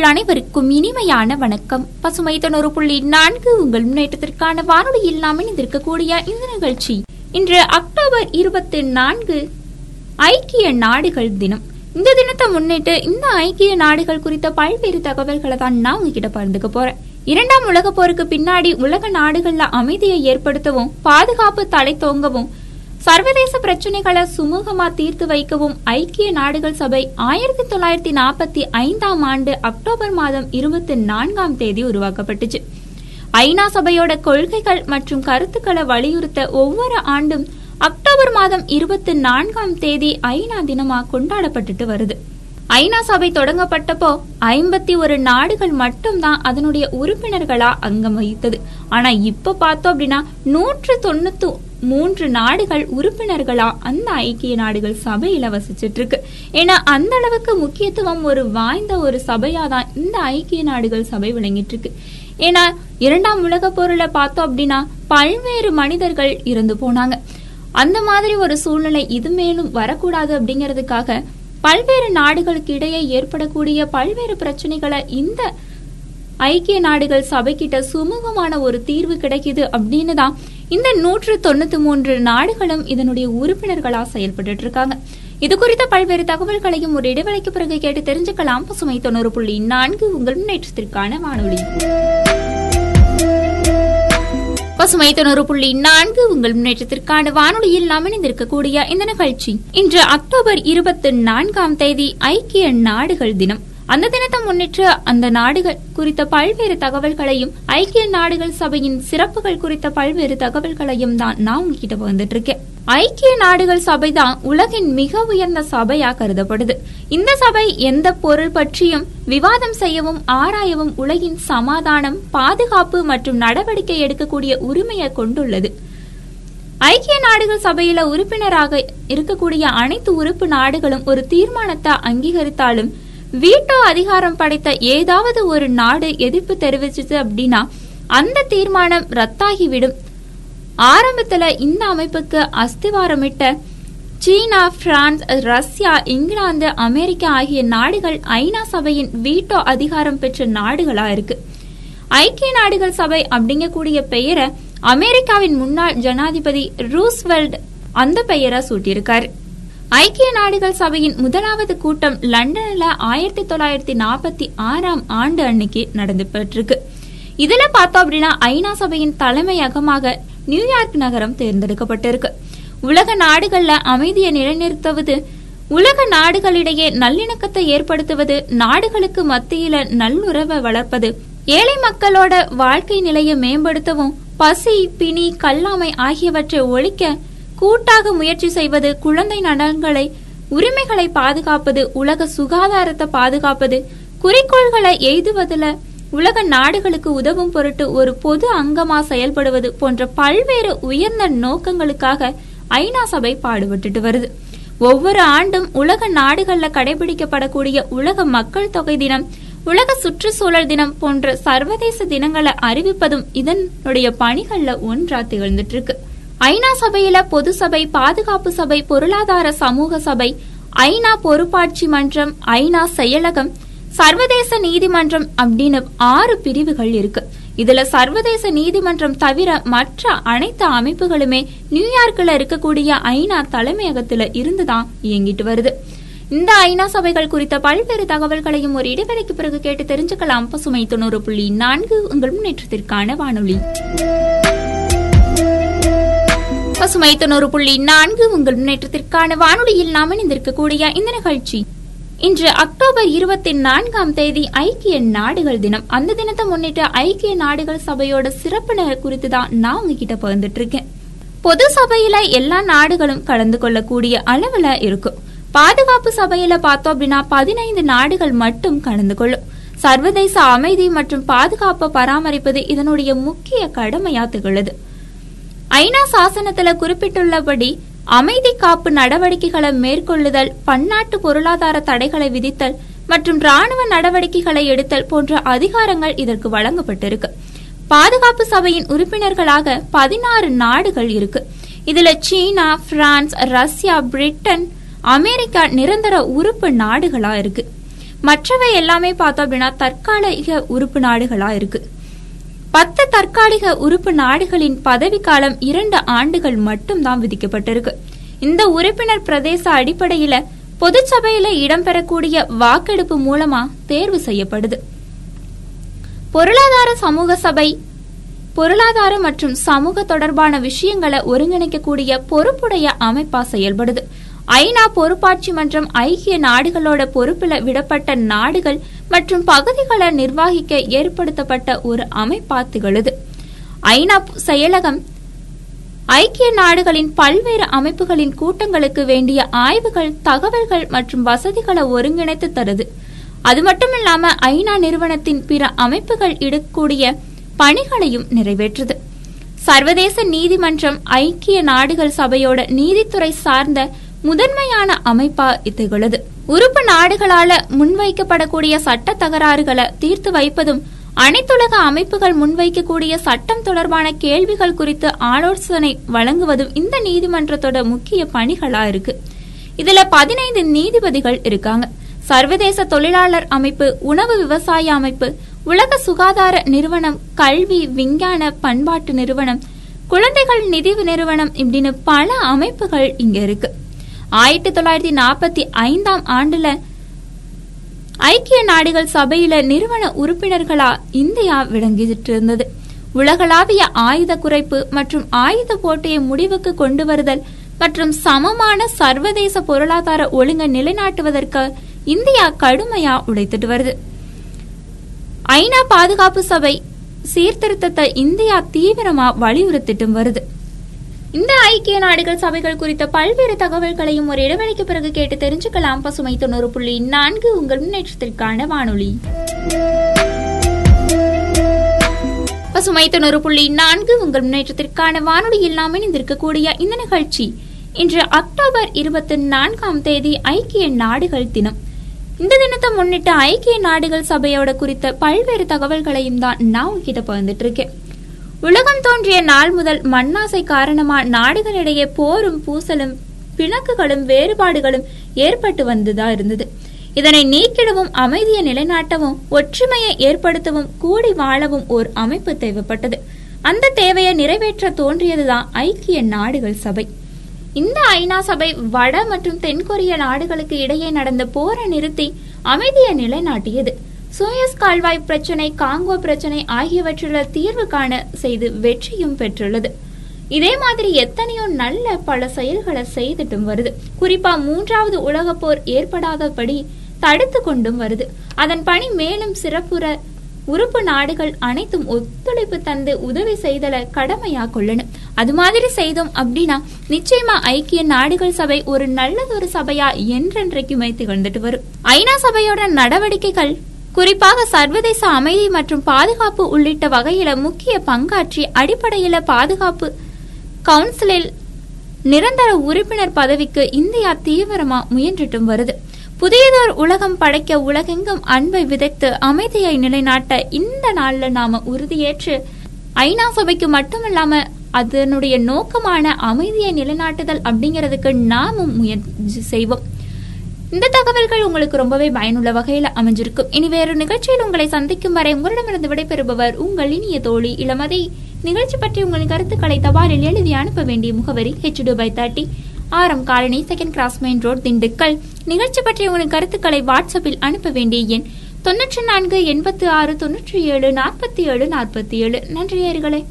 உங்கள் அனைவருக்கும் இனிமையான வணக்கம். பசுமை தொண்ணூறு புள்ளி நான்கு உங்கள் முன்னேற்றத்திற்கான வானொலியில் நாம் இணைந்திருக்கக்கூடிய இந்த நிகழ்ச்சி இன்று அக்டோபர் இருபத்தி நான்கு ஐக்கிய நாடுகள் தினம். இந்த தினத்தை முன்னிட்டு இந்த ஐக்கிய நாடுகள் குறித்த பல்வேறு தகவல்களை தான் நான் உங்ககிட்ட பகிர்ந்துக்க போறேன். இரண்டாம் உலக போருக்கு பின்னாடி உலக நாடுகள்ல அமைதியை ஏற்படுத்தவும் பாதுகாப்பு தலை தோங்கவும் சர்வதேச பிரச்சனைகளை சுமூகமா தீர்த்து வைக்கவும் ஐக்கிய நாடுகள் சபை ஆயிரத்தி தொள்ளாயிரத்தி நாற்பத்தி ஐந்தாம் ஆண்டு அக்டோபர் மாதம் இருபத்தி நான்காம் தேதி உருவாக்கப்பட்டுச்சு. ஐநா சபையோட கொள்கைகள் மற்றும் கருத்துக்களை வலியுறுத்த ஒவ்வொரு ஆண்டும் அக்டோபர் மாதம் இருபத்தி நான்காம் தேதி ஐநா தினமா கொண்டாடப்பட்டுட்டு வருது. ஐநா சபை தொடங்கப்பட்டப்போ ஐம்பத்தி ஒரு நாடுகள் மட்டும்தான் அதனுடைய உறுப்பினர்களா அங்கம் வகித்தது. ஆனா இப்ப பார்த்தோம் அப்படின்னா நூற்று தொண்ணூத்து மூன்று நாடுகள் உறுப்பினர்களா அந்த ஐக்கிய நாடுகள் சபையில வசிச்சிட்டு இருக்கு ஏன்னா அந்த அளவுக்கு முக்கியத்துவம் ஒரு வாய்ந்த ஒரு சபையா தான் இந்த ஐக்கிய நாடுகள் சபை விளங்கிட்டு இருக்கு ஏன்னா இரண்டாம் உலக போர்ல பார்த்தோம் அப்படின்னா பல்வேறு மனிதர்கள் இறந்து போனாங்க. அந்த மாதிரி ஒரு சூழ்நிலை இது மேலும் வரக்கூடாது அப்படிங்கிறதுக்காக பல்வேறு நாடுகளுக்கு இடையே ஏற்படக்கூடிய பல்வேறு பிரச்சனைகளை இந்த ஐக்கிய நாடுகள் சபைக்கிட்ட சுமூகமான ஒரு தீர்வு கிடைக்குது அப்படின்னு தான் இந்த நூற்று தொண்ணூத்தி மூன்று நாடுகளும் இதனுடைய உறுப்பினர்களா செயல்பட்டு இருக்காங்க இது குறித்த பல்வேறு தகவல்களையும் ஒரு இடைவெளிக்கு பிறகு கேட்டு தெரிஞ்சுக்கலாம். பசுமை தொண்ணூறு புள்ளி நான்கு உங்கள் முன்னேற்றத்திற்கான வானொலி. பசுமை தொண்ணூறு புள்ளி நான்கு உங்கள் முன்னேற்றத்திற்கான வானொலியில் நாம் இணைந்திருக்கக்கூடிய இந்த நிகழ்ச்சி. இன்று அக்டோபர் இருபத்தி நான்காம் தேதி ஐக்கிய நாடுகள் தினம். அந்த தினத்தை முன்னிட்டு அந்த நாடுகள் குறித்த பல்வேறு தகவல்களையும் ஐக்கிய நாடுகள் சபையின் சிறப்புகள் குறித்த பல்வேறு தகவல்களையும் தான் நான் உங்ககிட்ட வந்துட்டு இருக்கேன் ஐக்கிய நாடுகள் சபை தான் உலகின் மிக உயர்ந்த சபையா கருதப்படுது. இந்த சபை எந்த பொருள் பற்றியும் விவாதம் செய்யவும் ஆராயவும் உலகின் சமாதானம் பாதுகாப்பு மற்றும் நடவடிக்கை எடுக்கக்கூடிய உரிமையை கொண்டுள்ளது. ஐக்கிய நாடுகள் சபையில உறுப்பினராக இருக்கக்கூடிய அனைத்து உறுப்பு நாடுகளும் ஒரு தீர்மானத்தை அங்கீகரித்தாலும் வீட்டோ அதிகாரம் படைத்த ஏதாவது ஒரு நாடு எதிர்ப்பு தெரிவிச்சது அப்படின்னா அந்த தீர்மானம் ரத்தாகிவிடும். ஆரம்பத்துல இந்த அமைப்புக்கு அஸ்திவாரமிட்ட சீனா பிரான்ஸ் ரஷ்யா இங்கிலாந்து அமெரிக்கா ஆகிய நாடுகள் ஐநா சபையின் வீட்டோ அதிகாரம் பெற்ற நாடுகளா இருக்கு. ஐக்கிய நாடுகள் சபை அப்படிங்கக்கூடிய பெயரை அமெரிக்காவின் முன்னாள் ஜனாதிபதி ரூஸ்வெல்ட் அந்த பெயரை சூட்டியிருக்காரு. ஐக்கிய நாடுகள் சபையின் முதலாவது கூட்டம் லண்டன்ல ஆயிரத்தி தொள்ளாயிரத்தி நாற்பத்தி ஆறாம் ஆண்டு அன்னைக்கு நடந்து பெற்றிருக்கு. இதுல பார்த்தோம் அப்படின்னா ஐநா சபையின் தலைமையகமாக நியூயார்க் நகரம் தேர்ந்தெடுக்கப்பட்டிருக்கு. உலக நாடுகள்ல அமைதியை நிலைநிறுத்துவது உலக நாடுகளிடையே நல்லிணக்கத்தை ஏற்படுத்துவது நாடுகளுக்கு மத்தியில நல்லுறவை வளர்ப்பது ஏழை மக்களோட வாழ்க்கை நிலையை மேம்படுத்தவும் பசி பிணி கல்லாமை ஆகியவற்றை ஒழிக்க கூட்டாக முயற்சி செய்வது குழந்தை நலன்களை உரிமைகளை பாதுகாப்பது உலக சுகாதாரத்தை பாதுகாப்பது குறிக்கோள்களை எய்துவதில் உலக நாடுகளுக்கு உதவும் பொருட்டு ஒரு பொது அங்கமா செயல்படுவது போன்ற பல்வேறு உயர்ந்த நோக்கங்களுக்காக ஐநா சபை பாடுபட்டுட்டு வருது. ஒவ்வொரு ஆண்டும் உலக நாடுகள்ல கடைபிடிக்கப்படக்கூடிய உலக மக்கள் தொகை தினம் உலக சுற்றுச்சூழல் தினம் போன்ற சர்வதேச தினங்களை அறிவிப்பதும் இதனுடைய பணிகள்ல ஒன்றா திகழ்ந்துட்டு இருக்கு. ஐநா சபையில பொது சபை பாதுகாப்பு சபை பொருளாதார சமூக சபை ஐநா பொறுப்பாட்சி மன்றம் ஐநா செயலகம் சர்வதேச நீதிமன்றம் அப்படின்னு ஆறு பிரிவுகள் இருக்கு. இதுல சர்வதேச நீதிமன்றம் தவிர மற்ற அனைத்து அமைப்புகளுமே நியூயார்க்ல இருக்கக்கூடிய ஐநா தலைமையகத்துல இருந்துதான் இயங்கிட்டு வருது. இந்த ஐநா சபைகள் குறித்த பல்வேறு தகவல்களையும் ஒரு இடைவெளிக்கு பிறகு கேட்டு தெரிஞ்சுக்கலாம். பசுமை தொண்ணூறு புள்ளி நான்கு உங்கள் முன்னேற்றத்திற்கான வானொலி. பசுமை தொண்ணூறு புள்ளி நான்கு உங்கள் முன்னேற்றத்திற்கான வானொலியில் நாம் இணைந்திருக்கக்கூடிய இந்த நிகழ்ச்சி. இன்று அக்டோபர் இருபத்தி நான்காம் தேதி ஐக்கிய நாடுகள் தினம். அந்த தினத்தை முன்னிட்டு ஐக்கிய நாடுகள் சபையோட சிறப்பு குறித்து தான் நான் உங்ககிட்ட பகிர்ந்துட்டு இருக்கேன் பொது சபையில எல்லா நாடுகளும் கலந்து கொள்ளக்கூடிய அளவுல இருக்கும். பாதுகாப்பு சபையில பார்த்தோம் அப்படின்னா பதினைந்து நாடுகள் மட்டும் கலந்து கொள்ளும். சர்வதேச அமைதி மற்றும் பாதுகாப்பை பராமரிப்பது இதனுடைய முக்கிய கடமையா திகழது. ஐநா சாசனத்துல குறிப்பிட்டுள்ளபடி அமைதி காப்பு நடவடிக்கைகளை மேற்கொள்ளுதல் பன்னாட்டு பொருளாதார தடைகளை விதித்தல் மற்றும் ராணுவ நடவடிக்கைகளை எடுத்தல் போன்ற அதிகாரங்கள் இதற்கு வழங்கப்பட்டிருக்கு. பாதுகாப்பு சபையின் உறுப்பினர்களாக பதினாறு நாடுகள் இருக்கு. இதுல China France Russia Britain America நிரந்தர உறுப்பு நாடுகளா இருக்கு. மற்றவை எல்லாமே பார்த்தோம் அப்படின்னா தற்காலிக உறுப்பு நாடுகளா இருக்கு. பத்து தற்காலிக உறுப்பு நாடுகளின் பதவிக்காலம் இரண்டு ஆண்டுகள் மட்டும்தான் விதிக்கப்பட்டிருக்கு. இந்த உறுப்பினர் பிரதேச அடிப்படையில பொதுச்சபையில இடம்பெறக்கூடிய வாக்கெடுப்பு மூலமா தேர்வு செய்யப்படுது. பொருளாதார சமூக சபை பொருளாதார மற்றும் சமூக தொடர்பான விஷயங்களை ஒருங்கிணைக்கக்கூடிய பொறுப்புடைய அமைப்பா செயல்படுது. ஐநா பொறுப்பாட்சி மன்றம் ஐக்கிய நாடுகளோட பொறுப்புல விடப்பட்ட நாடுகள் மற்றும் பகுதிகளை நிர்வகிக்க ஏற்படுத்தப்பட்ட ஒரு அமைப்பா திகழுது ஐநா செயலகம் ஐக்கிய நாடுகளின் பல்வேறு அமைப்புகளின் கூட்டங்களுக்கு வேண்டிய ஆய்வுகள் தகவல்கள் மற்றும் வசதிகளை ஒருங்கிணைத்து தருது. அது மட்டுமில்லாம ஐநா நிறுவனத்தின் பிற அமைப்புகள் இடக்கூடிய பணிகளையும் நிறைவேற்றுது. சர்வதேச நீதிமன்றம் ஐக்கிய நாடுகள் சபையோட நீதித்துறை சார்ந்த முதன்மையான அமைப்பா திகழுது உறுப்பு நாடுகளால முன்வைக்கப்படக்கூடிய சட்ட தகராறுகளை தீர்த்து வைப்பதும் அனைத்துலக அமைப்புகள் முன்வைக்கக்கூடிய சட்டம் தொடர்பான கேள்விகள் குறித்து ஆலோசனை வழங்குவதும் இந்த நீதிமன்றத்தோட முக்கிய பணிகளா இருக்கு. இதுல பதினைந்து நீதிபதிகள் இருக்காங்க. சர்வதேச தொழிலாளர் அமைப்பு உணவு விவசாய அமைப்பு உலக சுகாதார நிறுவனம் கல்வி விஞ்ஞான பண்பாட்டு நிறுவனம் குழந்தைகள் நிதி நிறுவனம் இப்படின்னு பல அமைப்புகள் இங்க இருக்கு. ஆயிரத்தி தொள்ளாயிரத்தி நாற்பத்தி ஐந்தாம் ஆண்டுல ஐக்கிய நாடுகள் சபையில நிறுவன உறுப்பினர்களா இந்தியா விளங்கிட்டு இருந்தது உலகளாவிய ஆயுத குறைப்பு மற்றும் ஆயுத போட்டியை முடிவுக்கு கொண்டு வருதல் மற்றும் சமமான சர்வதேச பொருளாதார ஒழுங்கை நிலைநாட்டுவதற்கு இந்தியா கடுமையா உழைத்துட்டு வருது. ஐநா பாதுகாப்பு சபை சீர்திருத்தத்தை இந்தியா தீவிரமா வலியுறுத்திட்டும் வருது. இந்த ஐக்கிய நாடுகள் சபைகள் குறித்த பல்வேறு தகவல்களையும் ஒரு இடைவெளிக்கு பிறகு கேட்டு தெரிஞ்சுக்கலாம். பசுமை தொண்ணூறு புள்ளி நான்கு உங்கள் முன்னேற்றத்திற்கான வானொலி. பசுமை தொண்ணூறு புள்ளி நான்கு உங்கள் முன்னேற்றத்திற்கான வானொலியில் நாம் இணைந்திருக்கக்கூடிய இந்த நிகழ்ச்சி இன்று அக்டோபர் இருபத்தி நான்காம் தேதி ஐக்கிய நாடுகள் தினம். இந்த தினத்தை முன்னிட்டு ஐக்கிய நாடுகள் சபையோட குறித்த பல்வேறு தகவல்களையும் தான் நான் உங்ககிட்ட பகிர்ந்துட்டு இருக்கேன். உலகம் தோன்றிய நாள் முதல் மண்ணாசை காரணமா நாடுகளிடையே போரும் பூசலும் பிணக்குகளும் வேறுபாடுகளும் ஏற்பட்டு வந்துதான் இருந்தது. இதனை நீக்கிடவும் அமைதியை நிலைநாட்டவும் ஒற்றுமையை ஏற்படுத்தவும் கூடி வாழவும் ஓர் அமைப்பு தேவைப்பட்டது. அந்த தேவையை நிறைவேற்ற தோன்றியதுதான் ஐக்கிய நாடுகள் சபை. இந்த ஐநா சபை வட மற்றும் தென்கொரிய நாடுகளுக்கு இடையே நடந்த போரை நிறுத்தி அமைதியை நிலைநாட்டியது. சூயஸ் கால்வாய் பிரச்சனை காங்கோ பிரச்சனை ஆகியவற்றில் தீர்வு காண செய்து வெற்றியும் பெற்றுள்ளது. இதே மாதிரி எத்தனையோ நல்ல பல செயல்களை செய்துட்டும் வருது. குறிப்பா மூன்றாவது உலக போர் ஏற்படாதபடி தடுத்து கொண்டும் வருது. அதன் பணி மேலும் சிறப்புற உறுப்பு நாடுகள் அனைத்தும் ஒத்துழைப்பு தந்து உதவி செய்தல கடமையா கொள்ளணும் அது மாதிரி செய்தோம் அப்படின்னா நிச்சயமா ஐக்கிய நாடுகள் சபை ஒரு நல்லதொரு சபையா என்றென்றைக்குமே திகழ்ந்துட்டு வரும். ஐநா சபையோட நடவடிக்கைகள் குறிப்பாக சர்வதேச அமைதி மற்றும் பாதுகாப்பு உள்ளிட்ட வகையில முக்கிய பங்காற்றி அடிப்படையில பாதுகாப்பு கவுன்சிலில் நிரந்தர உறுப்பினர் பதவிக்கு இந்தியா தீவிரமா முயன்றிட்டும் வருது. புதியதோர் உலகம் படைக்க உலகெங்கும் அன்பை விதைத்து அமைதியை நிலைநாட்ட இந்த நாள்ல நாம உறுதியேற்று ஐநா சபைக்கு மட்டுமில்லாம அதனுடைய நோக்கமான அமைதியை நிலைநாட்டுதல் அப்படிங்கிறதுக்கு நாமும் முயற்சி செய்வோம். இந்த தகவல்கள் உங்களுக்கு ரொம்பவே பயனுள்ள வகையில் அமைஞ்சிருக்கும் இனி வேறு நிகழ்ச்சியில் உங்களை சந்திக்கும் வரை உங்களிடமிருந்து விடைபெறுபவர் உங்கள் இனிய தோழி இளமதி. நிகழ்ச்சி பற்றி உங்களின் கருத்துக்களை தபாலில் எழுதி அனுப்ப வேண்டிய முகவரி ஹெச் பை தேர்ட்டி ஆரம் colony second cross main road Dindigul. நிகழ்ச்சி பற்றி உங்களின் கருத்துக்களை வாட்ஸ்அப்பில் அனுப்ப வேண்டிய எண் தொன்னூற்றி நான்கு எண்பத்தி ஆறு தொன்னூற்றி ஏழு நாற்பத்தி ஏழு நாற்பத்தி ஏழு. நன்றி நேயர்களே